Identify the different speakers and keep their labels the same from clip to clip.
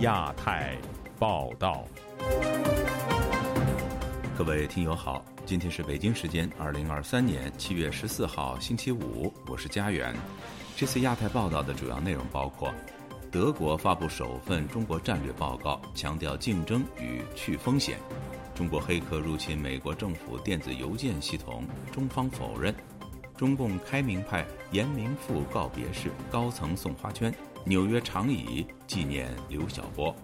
Speaker 1: 亚太报道，
Speaker 2: 各位听友好，今天是北京时间二零二三年七月十四号星期五，我是佳远。这次亚太报道的主要内容包括：德国发布首份中国战略报告，强调竞争与去风险；中国黑客入侵美国政府电子邮件系统，中方否认；中共开明派严明富告别式，高层送花圈。纽约长椅纪念刘晓波。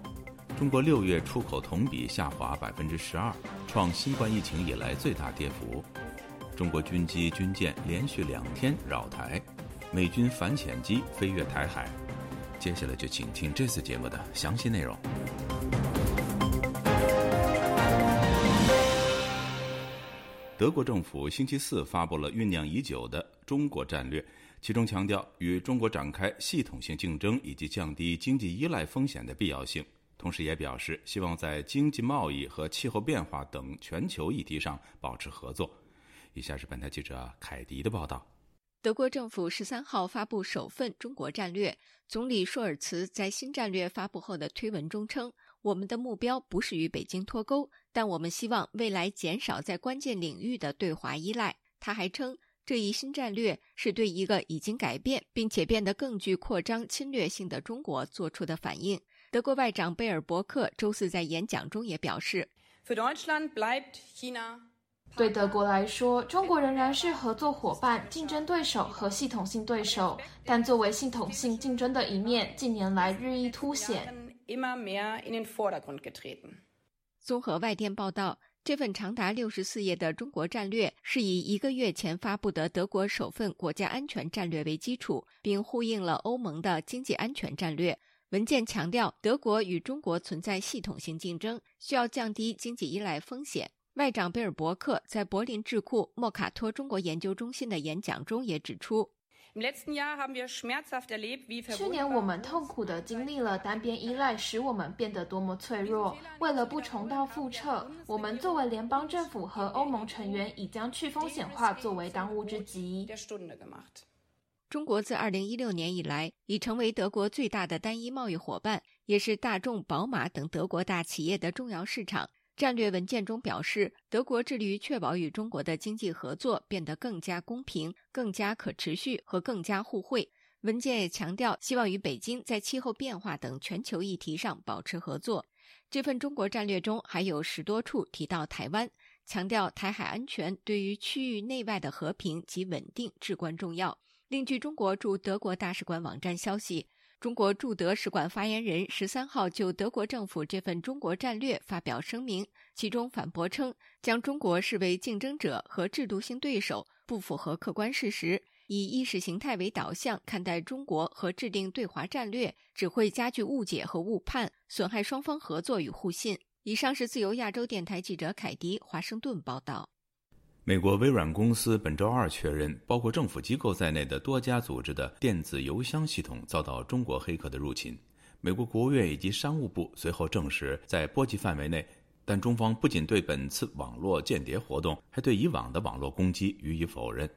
Speaker 2: 中国六月出口同比下滑百分之十二，创新冠疫情以来最大跌幅。中国军机军舰连续两天扰台，美军反潜机飞越台海。接下来就请听这次节目的详细内容。德国政府星期四发布了酝酿已久的中国战略。其中强调与中国展开系统性竞争以及降低经济依赖风险的必要性，同时也表示希望在经济贸易和气候变化等全球议题上保持合作。以下是本台记者凯迪的报道：
Speaker 3: 德国政府十三号发布首份中国战略，总理舒尔茨在新战略发布后的推文中称：“我们的目标不是与北京脱钩，但我们希望未来减少在关键领域的对华依赖。”他还称。这一新战略是对一个已经改变并且变得更具扩张侵略性的中国做出的反应。德国外长贝尔伯克周四在演讲中也表示：“
Speaker 4: 对德国来说，中国仍然是合作伙伴、竞争对手和系统性对手，但作为系统性竞争的一面，近年来日益凸显。”
Speaker 3: 综合外电报道。这份长达六十四页的中国战略是以一个月前发布的德国首份国家安全战略为基础，并呼应了欧盟的经济安全战略。文件强调，德国与中国存在系统性竞争，需要降低经济依赖风险。外长贝尔伯克在柏林智库莫卡托中国研究中心的演讲中也指出。
Speaker 4: 去年我们痛苦地经历了单边依赖使我们变得多么脆弱。为了不重蹈覆辙，我们作为联邦政府和欧盟成员，已将去风险化作为当务之急。
Speaker 3: 中国自2016年以来已成为德国最大的单一贸易伙伴，也是大众、宝马等德国大企业的重要市场。战略文件中表示，德国致力于确保与中国的经济合作变得更加公平、更加可持续和更加互惠。文件也强调，希望与北京在气候变化等全球议题上保持合作。这份中国战略中还有十多处提到台湾，强调台海安全对于区域内外的和平及稳定至关重要。另据中国驻德国大使馆网站消息。中国驻德使馆发言人十三号就德国政府这份中国战略发表声明，其中反驳称将中国视为竞争者和制度性对手不符合客观事实，以意识形态为导向看待中国和制定对华战略，只会加剧误解和误判，损害双方合作与互信。以上是自由亚洲电台记者凯迪华盛顿报道。
Speaker 2: 美国微软公司本周二确认，包括政府机构在内的多家组织的电子邮箱系统遭到中国黑客的入侵。美国国务院以及商务部随后证实，在波及范围内，但中方不仅对本次网络间谍活动，还对以往的网络攻击予以否认。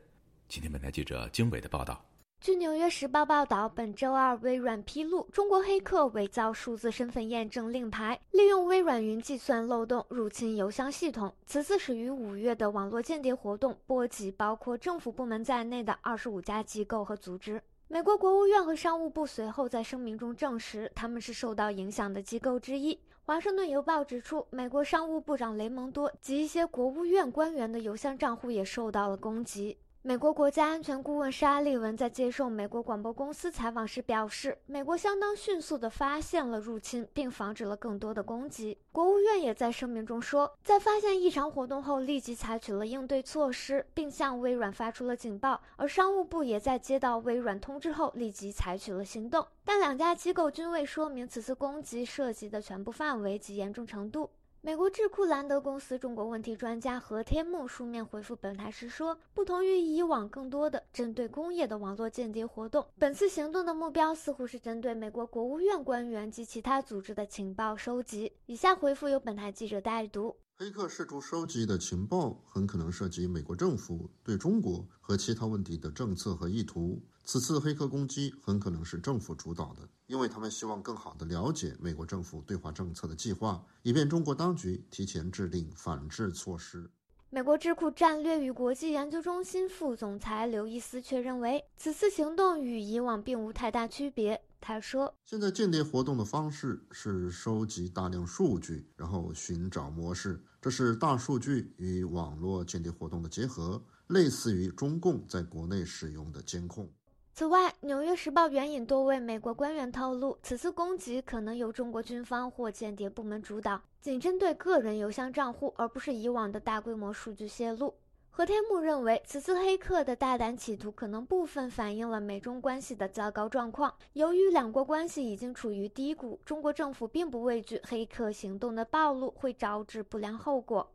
Speaker 2: 今天，本台记者经纬的报道。
Speaker 5: 据《纽约时报》报道，本周二，微软披露，中国黑客伪造数字身份验证令牌，利用微软云计算漏洞入侵邮箱系统。此次始于五月的网络间谍活动，波及包括政府部门在内的二十五家机构和组织。美国国务院和商务部随后在声明中证实，他们是受到影响的机构之一。《华盛顿邮报》指出，美国商务部长雷蒙多及一些国务院官员的邮箱账户也受到了攻击。美国国家安全顾问沙利文在接受美国广播公司采访时表示，美国相当迅速地发现了入侵，并防止了更多的攻击。国务院也在声明中说，在发现异常活动后，立即采取了应对措施，并向微软发出了警报。而商务部也在接到微软通知后，立即采取了行动。但两家机构均未说明此次攻击涉及的全部范围及严重程度。美国智库兰德公司中国问题专家何天木书面回复本台时说：“不同于以往更多的针对工业的网络间谍活动，本次行动的目标似乎是针对美国国务院官员及其他组织的情报收集。”以下回复由本台记者代读。
Speaker 6: 黑客试图收集的情报很可能涉及美国政府对中国和其他问题的政策和意图。此次黑客攻击很可能是政府主导的，因为他们希望更好地了解美国政府对华政策的计划，以便中国当局提前制定反制措施。
Speaker 5: 美国智库战略与国际研究中心副总裁刘易斯却认为，此次行动与以往并无太大区别。他说：“
Speaker 6: 现在间谍活动的方式是收集大量数据，然后寻找模式。这是大数据与网络间谍活动的结合，类似于中共在国内使用的监控。”
Speaker 5: 此外，《纽约时报》援引多位美国官员透露，此次攻击可能由中国军方或间谍部门主导，仅针对个人邮箱账户，而不是以往的大规模数据泄露。何天木认为，此次黑客的大胆企图可能部分反映了美中关系的糟糕状况。由于两国关系已经处于低谷，中国政府并不畏惧黑客行动的暴露会招致不良后果。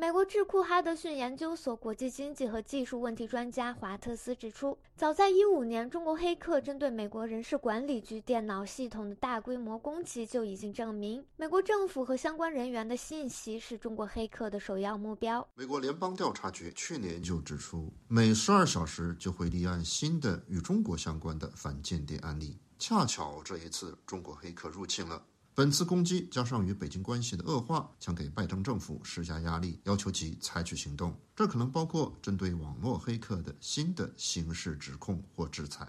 Speaker 5: 美国智库哈德逊研究所国际经济和技术问题专家华特斯指出，早在一五年，中国黑客针对美国人事管理局电脑系统的大规模攻击就已经证明，美国政府和相关人员的信息是中国黑客的首要目标。
Speaker 6: 美国联邦调查局去年就指出，每十二小时就会立案新的与中国相关的反间谍案例。恰巧这一次，中国黑客入侵了。本次攻击加上与北京关系的恶化，将给拜登政府施加压力，要求其采取行动。这可能包括针对网络黑客的新的刑事指控或制裁。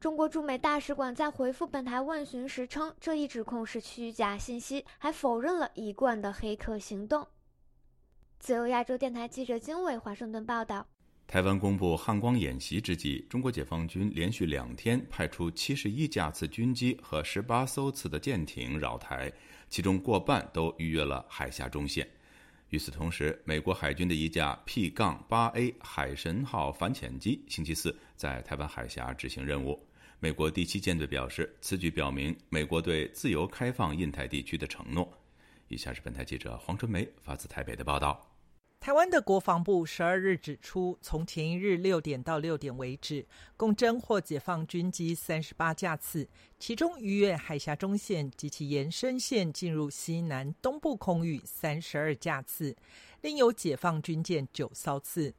Speaker 5: 中国驻美大使馆在回复本台问询时称，这一指控是虚假信息，还否认了一贯的黑客行动。自由亚洲电台记者金伟华盛顿报道。
Speaker 2: 台湾公布汉光演习之际，中国解放军连续两天派出七十一架次军机和十八艘次的舰艇扰台，其中过半都逾越了海峡中线。与此同时，美国海军的一架 P-8A 海神号反潜机星期四在台湾海峡执行任务。美国第七舰队表示，此举表明美国对自由开放印太地区的承诺。以下是本台记者黄春梅发自台北的报道。
Speaker 7: 台湾的国防部十二日指出，从前一日六点到六点为止，共侦获解放军机三十八架次，其中逾越海峡中线及其延伸线进入西南东部空域三十二架次，另有解放军舰九艘次。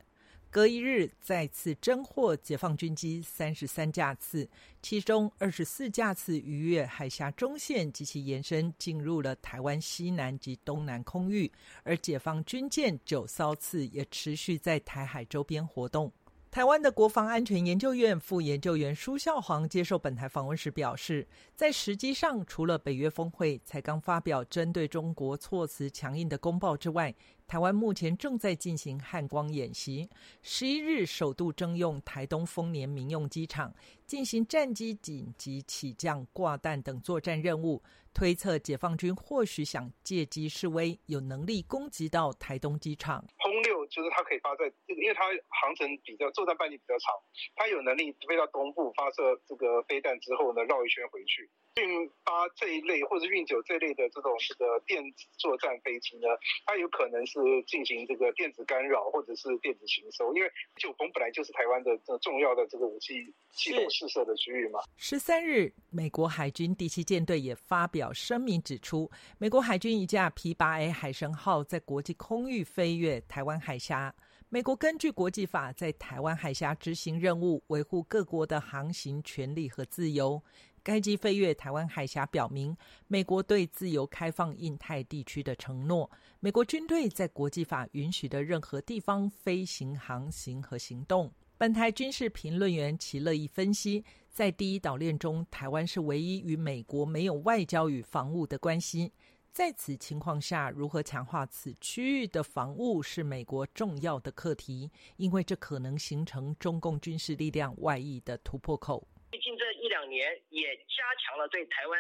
Speaker 7: 隔一日再次侦获解放军机三十三架次，其中二十四架次逾越海峡中线及其延伸，进入了台湾西南及东南空域，而解放军舰九艘次也持续在台海周边活动。台湾的国防安全研究院副研究员舒孝煌接受本台访问时表示，在时机上，除了北约峰会才刚发表针对中国措辞强硬的公报之外，台湾目前正在进行汉光演习，十一日首度征用台东丰年民用机场进行战机紧急起降、挂弹等作战任务。推测解放军或许想借机示威，有能力攻击到台东机场。
Speaker 8: 轰六就是它可以发在这个，因为它航程比较作战半径比较长，它有能力飞到东部发射这个飞弹之后呢，绕一圈回去。运八这一类或者运九这一类的这种这个电子作战飞机呢，它有可能是进行这个电子干扰或者是电子行收，因为九峰本来就是台湾的这重要的这个武器系统试射的区域嘛。
Speaker 7: 十三日，美国海军第七舰队也发表声明指出，美国海军一架 P 八 A 海神号在国际空域飞越台湾海峡，美国根据国际法在台湾海峡执行任务，维护各国的航行权利和自由。该机飞越台湾海峡，表明美国对自由开放印太地区的承诺。美国军队在国际法允许的任何地方飞行、航行和行动。本台军事评论员齐乐意分析，在第一岛链中，台湾是唯一与美国没有外交与防务的关系。在此情况下，如何强化此区域的防务是美国重要的课题，因为这可能形成中共军事力量外溢的突破口。
Speaker 9: 最近这一两年，也加强了对台湾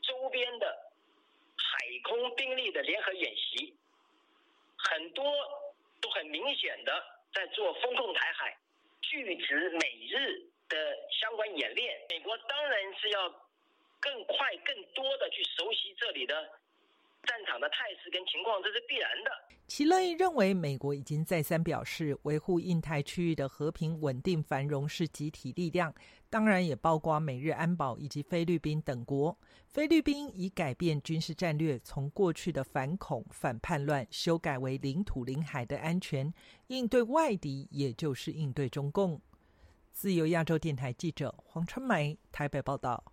Speaker 9: 周边的海空兵力的联合演习，很多都很明显的在做风控台海、拒止美日的相关演练。美国当然是要更快、更多的去熟悉这里的战场的态势跟情况，这是必然的。
Speaker 7: 齐乐意认为，美国已经再三表示，维护印太区域的和平、稳定、繁荣是集体力量，当然也包括美日安保以及菲律宾等国。菲律宾已改变军事战略，从过去的反恐、反叛乱，修改为领土、领海的安全，应对外敌，也就是应对中共。自由亚洲电台记者黄春梅台北报道。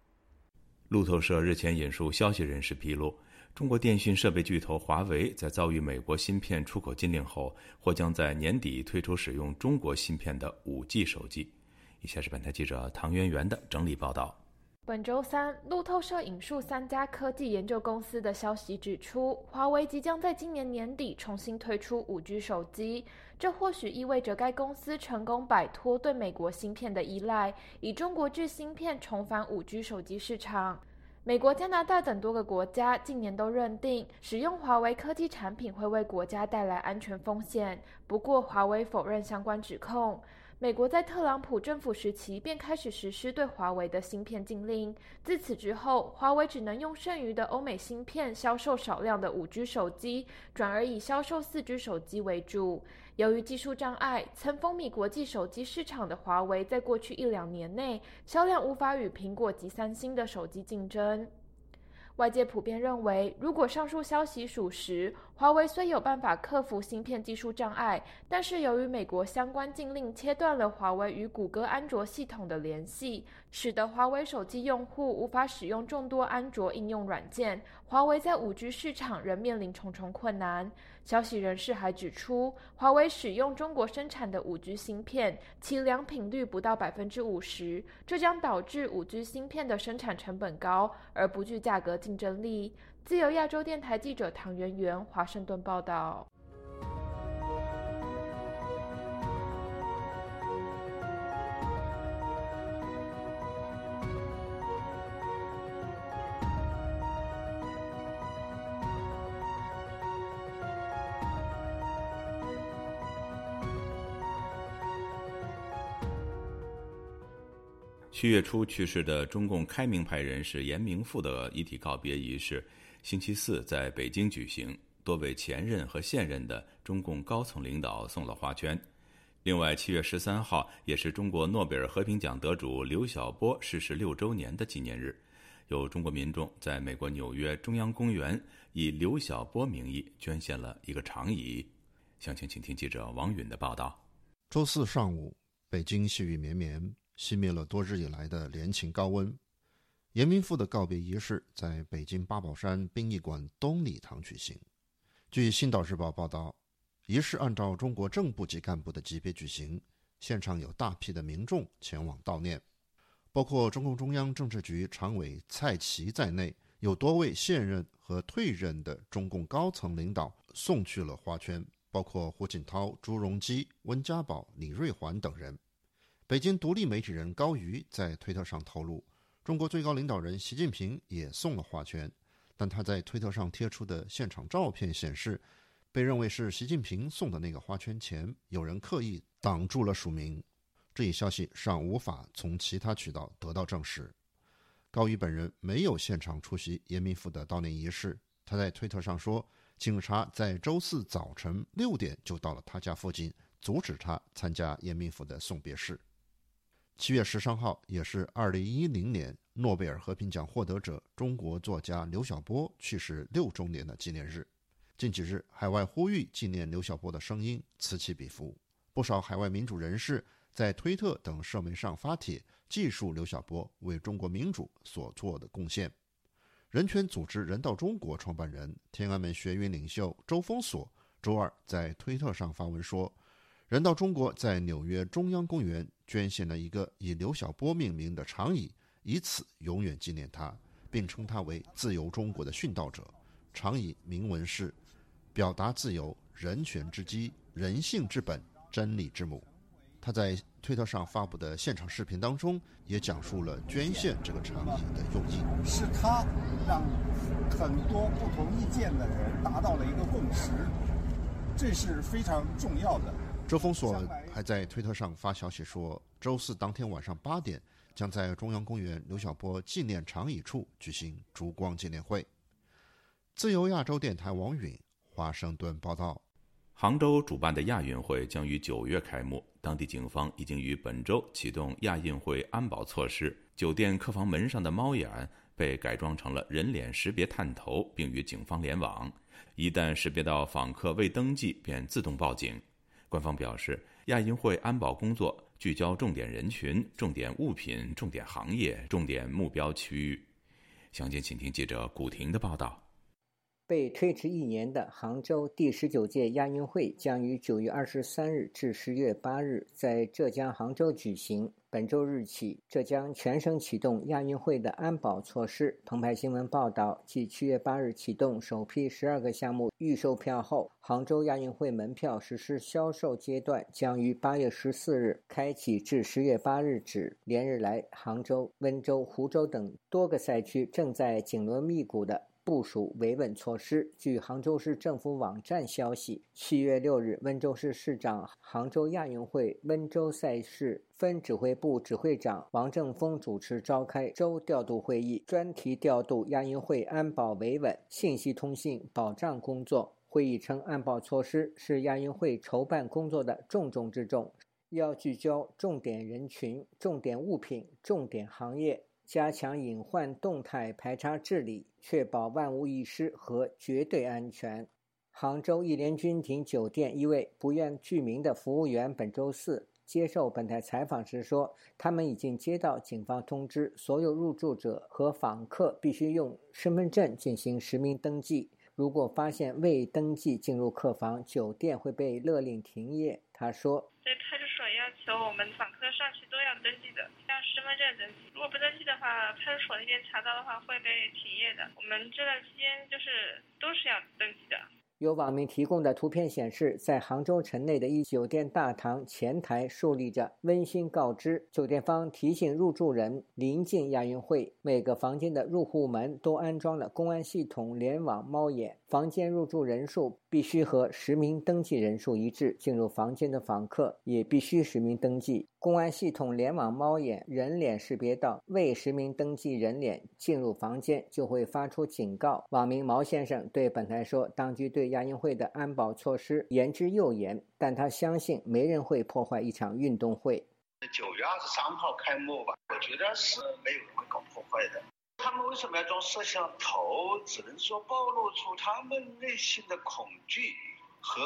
Speaker 2: 路透社日前引述消息人士披露。中国电信设备巨头华为在遭遇美国芯片出口禁令后，或将在年底推出使用中国芯片的 5G 手机。以下是本台记者唐媛媛的整理报道。
Speaker 4: 本周三，路透社引述三家科技研究公司的消息指出，华为即将在今年年底重新推出 5G 手机，这或许意味着该公司成功摆脱对美国芯片的依赖，以中国制芯片重返 5G 手机市场。美国、加拿大等多个国家近年都认定使用华为科技产品会为国家带来安全风险。不过，华为否认相关指控。美国在特朗普政府时期便开始实施对华为的芯片禁令，自此之后，华为只能用剩余的欧美芯片销售少量的五 G 手机，转而以销售四 G 手机为主。由于技术障碍，曾风靡国际手机市场的华为，在过去一两年内销量无法与苹果及三星的手机竞争。外界普遍认为，如果上述消息属实，华为虽有办法克服芯片技术障碍，但是由于美国相关禁令切断了华为与谷歌安卓系统的联系，使得华为手机用户无法使用众多安卓应用软件，华为在五 G 市场仍面临重重困难。消息人士还指出，华为使用中国生产的五 G 芯片，其良品率不到百分之五十，这将导致五 G 芯片的生产成本高而不具价格竞争力。自由亚洲电台记者唐媛媛华盛顿报道。
Speaker 2: 七月初去世的中共开明派人士严明富的遗体告别仪式，星期四在北京举行。多位前任和现任的中共高层领导送了花圈。另外，七月十三号也是中国诺贝尔和平奖得主刘晓波逝世六周年的纪念日，有中国民众在美国纽约中央公园以刘晓波名义捐献了一个长椅。详情，请听记者王允的报道。
Speaker 6: 周四上午，北京细雨绵绵。熄灭了多日以来的连晴高温。严明富的告别仪式在北京八宝山殡仪馆东礼堂举行。据《新岛日报》报道，仪式按照中国正部级干部的级别举行，现场有大批的民众前往悼念，包括中共中央政治局常委蔡奇在内，有多位现任和退任的中共高层领导送去了花圈，包括胡锦涛、朱镕基、温家宝、李瑞环等人。北京独立媒体人高瑜在推特上透露，中国最高领导人习近平也送了花圈，但他在推特上贴出的现场照片显示，被认为是习近平送的那个花圈前，有人刻意挡住了署名。这一消息尚无法从其他渠道得到证实。高瑜本人没有现场出席严明富的悼念仪式，他在推特上说，警察在周四早晨六点就到了他家附近，阻止他参加严明富的送别式。七月十三号，也是二零一零年诺贝尔和平奖获得者中国作家刘晓波去世六周年的纪念日。近几日，海外呼吁纪念刘晓波的声音此起彼伏，不少海外民主人士在推特等社媒上发帖，记述刘晓波为中国民主所做的贡献。人权组织人道中国创办人、天安门学运领袖周峰锁周二在推特上发文说。人道中国在纽约中央公园捐献了一个以刘晓波命名的长椅，以此永远纪念他，并称他为自由中国的殉道者。长椅铭文是：“表达自由，人权之基，人性之本，真理之母。”他在推特上发布的现场视频当中，也讲述了捐献这个长椅的用意。
Speaker 10: 是他让很多不同意见的人达到了一个共识，这是非常重要的。
Speaker 6: 周峰所还在推特上发消息说，周四当天晚上八点，将在中央公园刘晓波纪念长椅处举行烛光纪念会。自由亚洲电台王允华盛顿报道。
Speaker 2: 杭州主办的亚运会将于九月开幕，当地警方已经于本周启动亚运会安保措施。酒店客房门上的猫眼被改装成了人脸识别探头，并与警方联网。一旦识别到访客未登记，便自动报警。官方表示，亚运会安保工作聚焦重点人群、重点物品、重点行业、重点目标区域。详情，请听记者古婷的报道。
Speaker 11: 被推迟一年的杭州第十九届亚运会将于九月二十三日至十月八日在浙江杭州举行。本周日起，浙江全省启动亚运会的安保措施。澎湃新闻报道，继七月八日启动首批十二个项目预售票后，杭州亚运会门票实施销售阶段将于八月十四日开启，至十月八日止。连日来，杭州、温州、湖州等多个赛区正在紧锣密鼓的。部署维稳措施。据杭州市政府网站消息，七月六日，温州市市长、杭州亚运会温州赛事分指挥部指挥长王正峰主持召开周调度会议，专题调度亚运会安保维稳、信息通信保障工作。会议称，安保措施是亚运会筹办工作的重中之重，要聚焦重点人群、重点物品、重点行业。加强隐患动态排查治理，确保万无一失和绝对安全。杭州一联君庭酒店一位不愿具名的服务员本周四接受本台采访时说：“他们已经接到警方通知，所有入住者和访客必须用身份证进行实名登记。如果发现未登记进入客房，酒店会被勒令停业。”他说。
Speaker 12: 求我们访客上去都要登记的，像身份证登记。如果不登记的话，派出所那边查到的话会被停业的。我们这段期间就是都是要登记的。
Speaker 11: 有网民提供的图片显示，在杭州城内的一酒店大堂前台竖立着温馨告知，酒店方提醒入住人，临近亚运会，每个房间的入户门都安装了公安系统联网猫眼，房间入住人数必须和实名登记人数一致，进入房间的访客也必须实名登记。公安系统联网猫眼人脸识别到未实名登记人脸进入房间，就会发出警告。网民毛先生对本台说：“当局对亚运会的安保措施言之又严，但他相信没人会破坏一场运动会。
Speaker 13: 九月二十三号开幕吧，我觉得是没有人会搞破坏的。他们为什么要装摄像头？只能说暴露出他们内心的恐惧和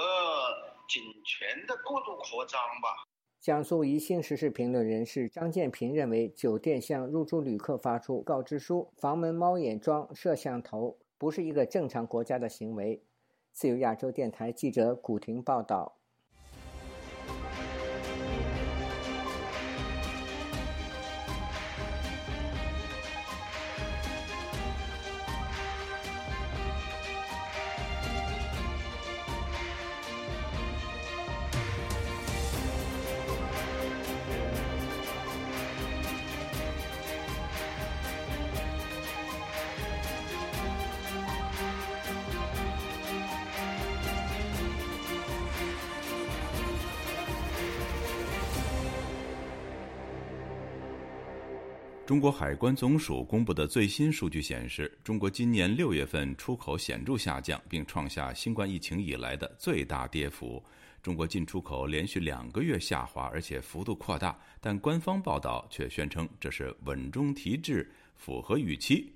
Speaker 13: 警权的过度扩张吧。”
Speaker 11: 江苏宜兴时事评论人士张建平认为，酒店向入住旅客发出告知书，房门猫眼装摄像头，不是一个正常国家的行为。自由亚洲电台记者古婷报道。
Speaker 2: 中国海关总署公布的最新数据显示，中国今年六月份出口显著下降，并创下新冠疫情以来的最大跌幅。中国进出口连续两个月下滑，而且幅度扩大，但官方报道却宣称这是稳中提质，符合预期。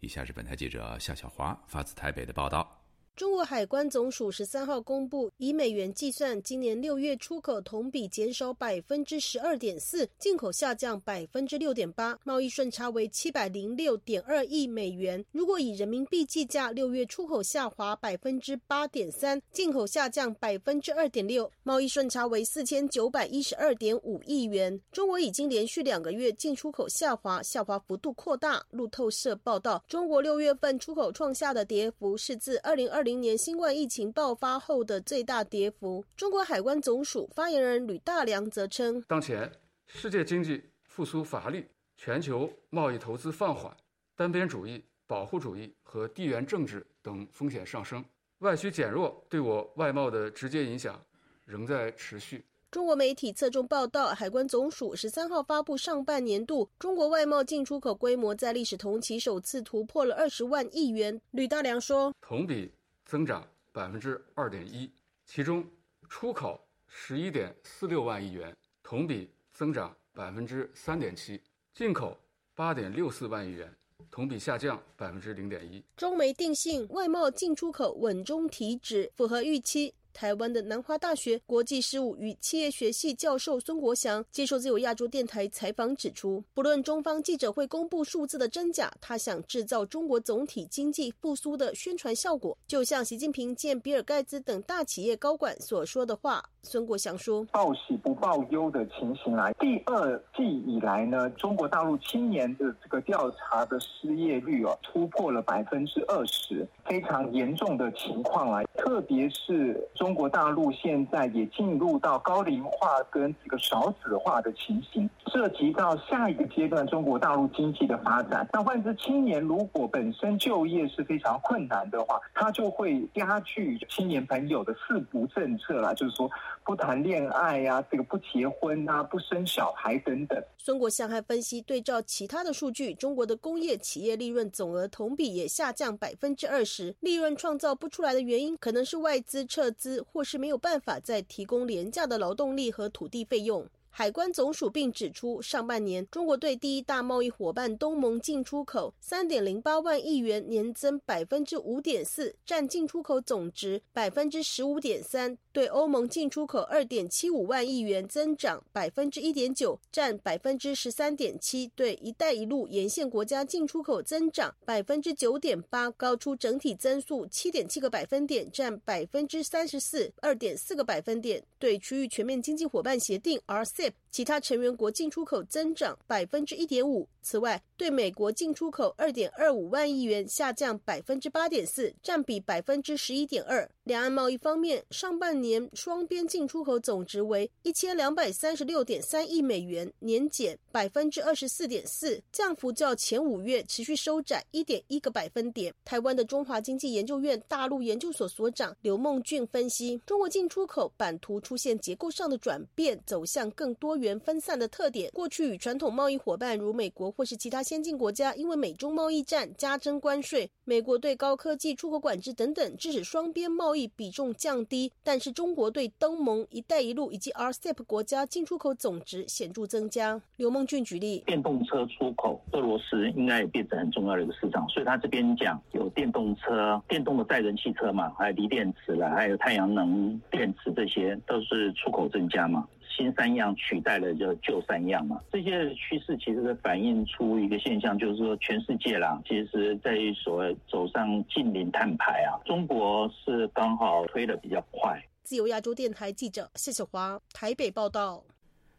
Speaker 2: 以下是本台记者夏小华发自台北的报道。
Speaker 14: 中国海关总署十三号公布，以美元计算，今年六月出口同比减少百分之十二点四，进口下降百分之六点八，贸易顺差为七百零六点二亿美元。如果以人民币计价，六月出口下滑百分之八点三，进口下降百分之二点六，贸易顺差为四千九百一十二点五亿元。中国已经连续两个月进出口下滑，下滑幅度扩大。路透社报道，中国六月份出口创下的跌幅是自二零二。零年新冠疫情爆发后的最大跌幅。中国海关总署发言人吕大良则称，
Speaker 15: 当前世界经济复苏乏力，全球贸易投资放缓，单边主义、保护主义和地缘政治等风险上升，外需减弱对我外贸的直接影响仍在持续。
Speaker 14: 中国媒体侧重报道，海关总署十三号发布上半年度中国外贸进出口规模在历史同期首次突破了二十万亿元。吕大良说，
Speaker 15: 同比增长百分之二点一，其中出口十一点四六万亿元，同比增长百分之三点七，进口八点六四万亿元。同比下降百分之零点一。
Speaker 14: 中煤定性外贸进出口稳中提质，符合预期。台湾的南华大学国际事务与企业学系教授孙国祥接受自由亚洲电台采访指出，不论中方记者会公布数字的真假，他想制造中国总体经济复苏的宣传效果，就像习近平见比尔盖茨等大企业高管所说的话。孙国祥说：“
Speaker 16: 报喜不报忧的情形来，第二季以来呢，中国大陆青年的这个调查的失业率哦，突破了百分之二十，非常严重的情况来，特别是中。”国大陆现在也进入到高龄化跟这个少子化的情形，涉及到下一个阶段中国大陆经济的发展。那换之青年如果本身就业是非常困难的话，他就会加剧青年朋友的四不政策啦，就是说不谈恋爱呀，这个不结婚啊，不生小孩等等。
Speaker 14: 孙国相还分析，对照其他的数据，中国的工业企业利润总额同比也下降百分之二十，利润创造不出来的原因，可能是外资撤资。或是没有办法再提供廉价的劳动力和土地费用。海关总署并指出，上半年中国对第一大贸易伙伴东盟进出口三点零八万亿元，年增百分之五点四，占进出口总值百分之十五点三；对欧盟进出口二点七五万亿元，增长百分之一点九，占百分之十三点七；对“一带一路”沿线国家进出口增长百分之九点八，高出整体增速七点七个百分点，占百分之三十四二点四个百分点；对区域全面经济伙伴协定 （RCEP）。其他成员国进出口增长百分之一点五。此外，对美国进出口二点二五万亿元，下降百分之八点四，占比百分之十一点二。两岸贸易方面，上半年双边进出口总值为一千两百三十六点三亿美元，年减百分之二十四点四，降幅较前五月持续收窄一点一个百分点。台湾的中华经济研究院大陆研究所所长刘梦俊分析，中国进出口版图出现结构上的转变，走向更多元分散的特点。过去与传统贸易伙伴如美国。或是其他先进国家，因为美中贸易战加征关税，美国对高科技出口管制等等，致使双边贸易比重降低。但是中国对东盟、一带一路以及 RCEP 国家进出口总值显著增加。刘梦俊举例，
Speaker 17: 电动车出口，俄罗斯应该也变成很重要的一个市场，所以他这边讲有电动车、电动的载人汽车嘛，还有锂电池了，还有太阳能电池，这些都是出口增加嘛。新三样取代了就旧三样嘛，这些趋势其实是反映出一个现象，就是说全世界啦，其实在所谓走上近零碳排啊，中国是刚好推的比较快。
Speaker 14: 自由亚洲电台记者谢小华台北报道。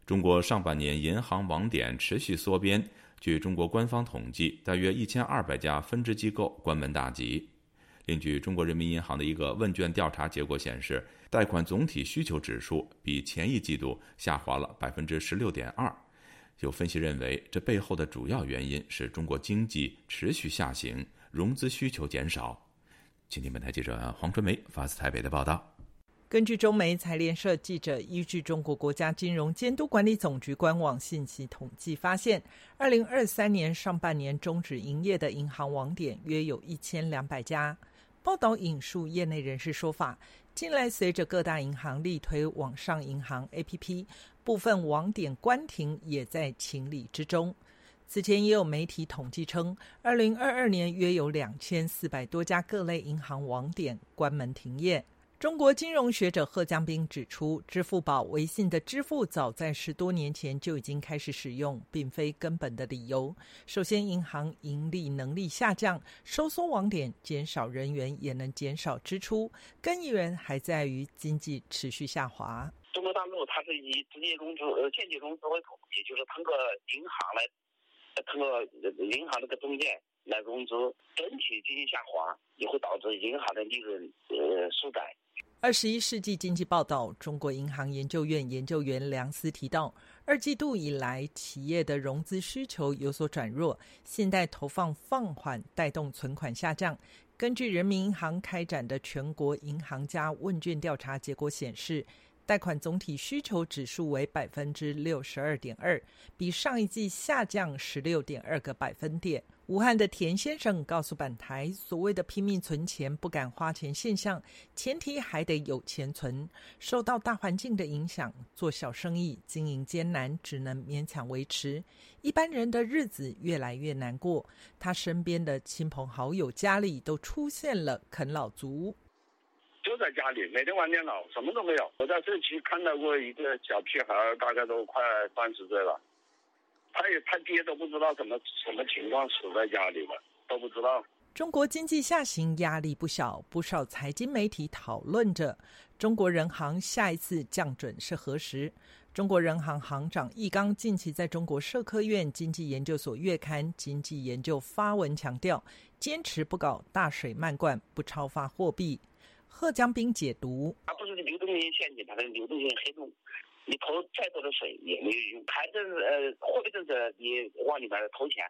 Speaker 2: 中国上半年银行网点持续缩编，据中国官方统计，大约一千二百家分支机构关门大吉。另据中国人民银行的一个问卷调查结果显示。贷款总体需求指数比前一季度下滑了百分之十六点二，有分析认为，这背后的主要原因是中国经济持续下行，融资需求减少。请听本台记者黄春梅发自台北的报道。
Speaker 7: 根据中媒财联社记者依据中国国家金融监督管理总局官网信息统计发现，二零二三年上半年终止营业的银行网点约有一千两百家。报道引述业内人士说法。近来，随着各大银行力推网上银行 APP，部分网点关停也在情理之中。此前也有媒体统计称，二零二二年约有两千四百多家各类银行网点关门停业。中国金融学者贺江斌指出，支付宝、微信的支付早在十多年前就已经开始使用，并非根本的理由。首先，银行盈利能力下降，收缩网点、减少人员也能减少支出，根源还在于经济持续下滑。
Speaker 18: 中国大陆它是以直接融资、呃间接融资为主，也就是通过银行来，通过银行这个中介来融资，整体经济下滑也会导致银行的利润呃缩窄。
Speaker 7: 二十一世纪经济报道，中国银行研究院研究员梁思提到，二季度以来，企业的融资需求有所转弱，信贷投放放缓，带动存款下降。根据人民银行开展的全国银行家问卷调查结果显示，贷款总体需求指数为百分之六十二点二，比上一季下降十六点二个百分点。武汉的田先生告诉本台，所谓的拼命存钱、不敢花钱现象，前提还得有钱存。受到大环境的影响，做小生意经营艰难，只能勉强维持。一般人的日子越来越难过。他身边的亲朋好友家里都出现了啃老族，
Speaker 19: 就在家里每天玩电脑，什么都没有。我在这期看到过一个小屁孩，大概都快三十岁了。他也他爹都不知道什么什么情况死在家里了，都不知道。
Speaker 7: 中国经济下行压力不小，不少财经媒体讨论着中国人行下一次降准是何时。中国人行行长易纲近期在中国社科院经济研究所月刊《经济研究》发文强调，坚持不搞大水漫灌，不超发货币。贺江斌解读：
Speaker 18: 它不是流动性陷阱，它是流动性黑洞。你投再多的水也没有用，财政呃货币政策你往里边投钱，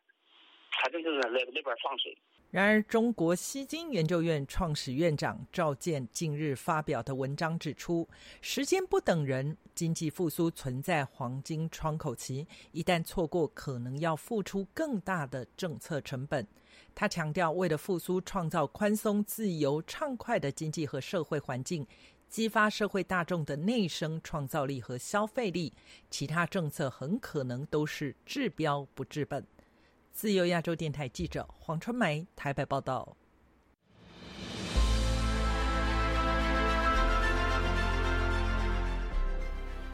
Speaker 18: 财政政策那那边放水。
Speaker 7: 然而，中国西京研究院创始院长赵健近日发表的文章指出，时间不等人，经济复苏存在黄金窗口期，一旦错过，可能要付出更大的政策成本。他强调，为了复苏，创造宽松、自由、畅快的经济和社会环境。激发社会大众的内生创造力和消费力，其他政策很可能都是治标不治本。自由亚洲电台记者黄春梅台北报道。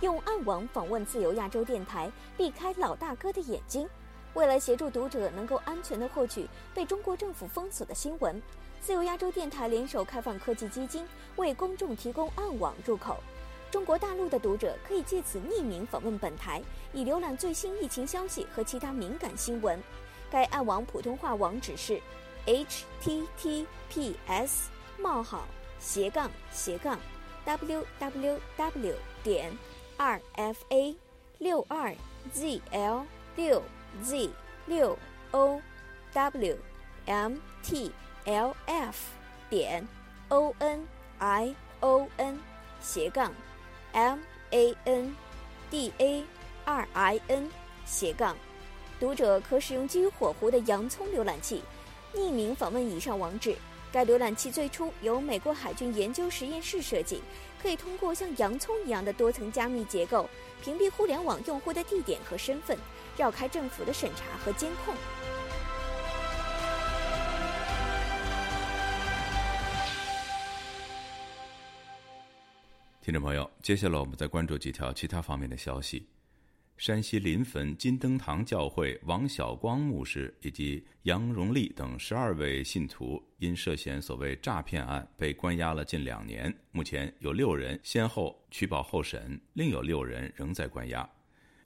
Speaker 20: 用暗网访问自由亚洲电台，避开老大哥的眼睛。为了协助读者能够安全的获取被中国政府封锁的新闻。自由亚洲电台联手开放科技基金，为公众提供暗网入口。中国大陆的读者可以借此匿名访问本台，以浏览最新疫情消息和其他敏感新闻。该暗网普通话网址是：https: 冒号斜杠斜杠 www 点 rfa 六二 zl 六 z 六 ow mt。l f 点 o n i o n 斜杠 m a n d a r i n 斜杠，读者可使用基于火狐的洋葱浏览器，匿名访问以上网址。该浏览器最初由美国海军研究实验室设计，可以通过像洋葱一样的多层加密结构，屏蔽互联网用户的地点和身份，绕开政府的审查和监控。
Speaker 2: 听众朋友，接下来我们再关注几条其他方面的消息。山西临汾金灯堂教会王晓光牧师以及杨荣利等十二位信徒，因涉嫌所谓诈骗案被关押了近两年。目前有六人先后取保候审，另有六人仍在关押。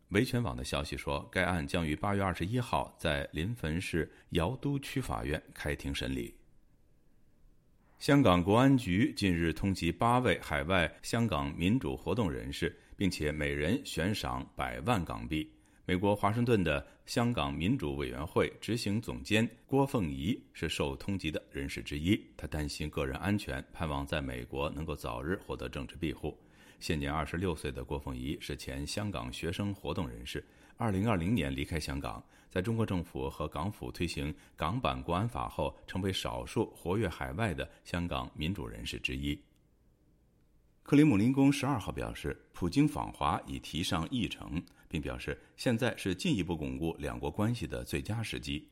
Speaker 2: 维权网的消息说，该案将于八月二十一号在临汾市尧都区法院开庭审理。香港国安局近日通缉八位海外香港民主活动人士，并且每人悬赏百万港币。美国华盛顿的香港民主委员会执行总监郭凤仪是受通缉的人士之一。他担心个人安全，盼望在美国能够早日获得政治庇护。现年二十六岁的郭凤仪是前香港学生活动人士，二零二零年离开香港。在中国政府和港府推行港版国安法后，成为少数活跃海外的香港民主人士之一。克里姆林宫十二号表示，普京访华已提上议程，并表示现在是进一步巩固两国关系的最佳时机。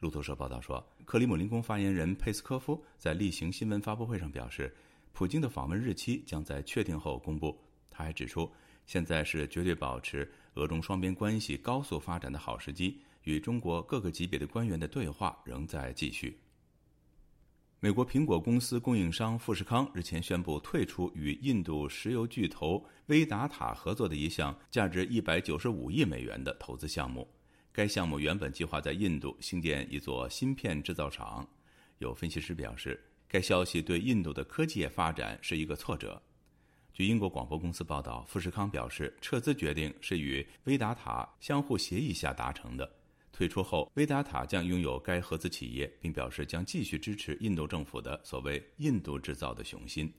Speaker 2: 路透社报道说，克里姆林宫发言人佩斯科夫在例行新闻发布会上表示，普京的访问日期将在确定后公布。他还指出，现在是绝对保持俄中双边关系高速发展的好时机。与中国各个级别的官员的对话仍在继续。美国苹果公司供应商富士康日前宣布退出与印度石油巨头威达塔合作的一项价值一百九十五亿美元的投资项目。该项目原本计划在印度兴建一座芯片制造厂。有分析师表示，该消息对印度的科技业发展是一个挫折。据英国广播公司报道，富士康表示，撤资决定是与威达塔相互协议下达成的。退出后，威达塔将拥有该合资企业，并表示将继续支持印度政府的所谓“印度制造”的雄心。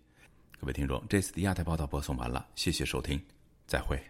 Speaker 2: 各位听众，这次的亚太报道播送完了，谢谢收听，再会。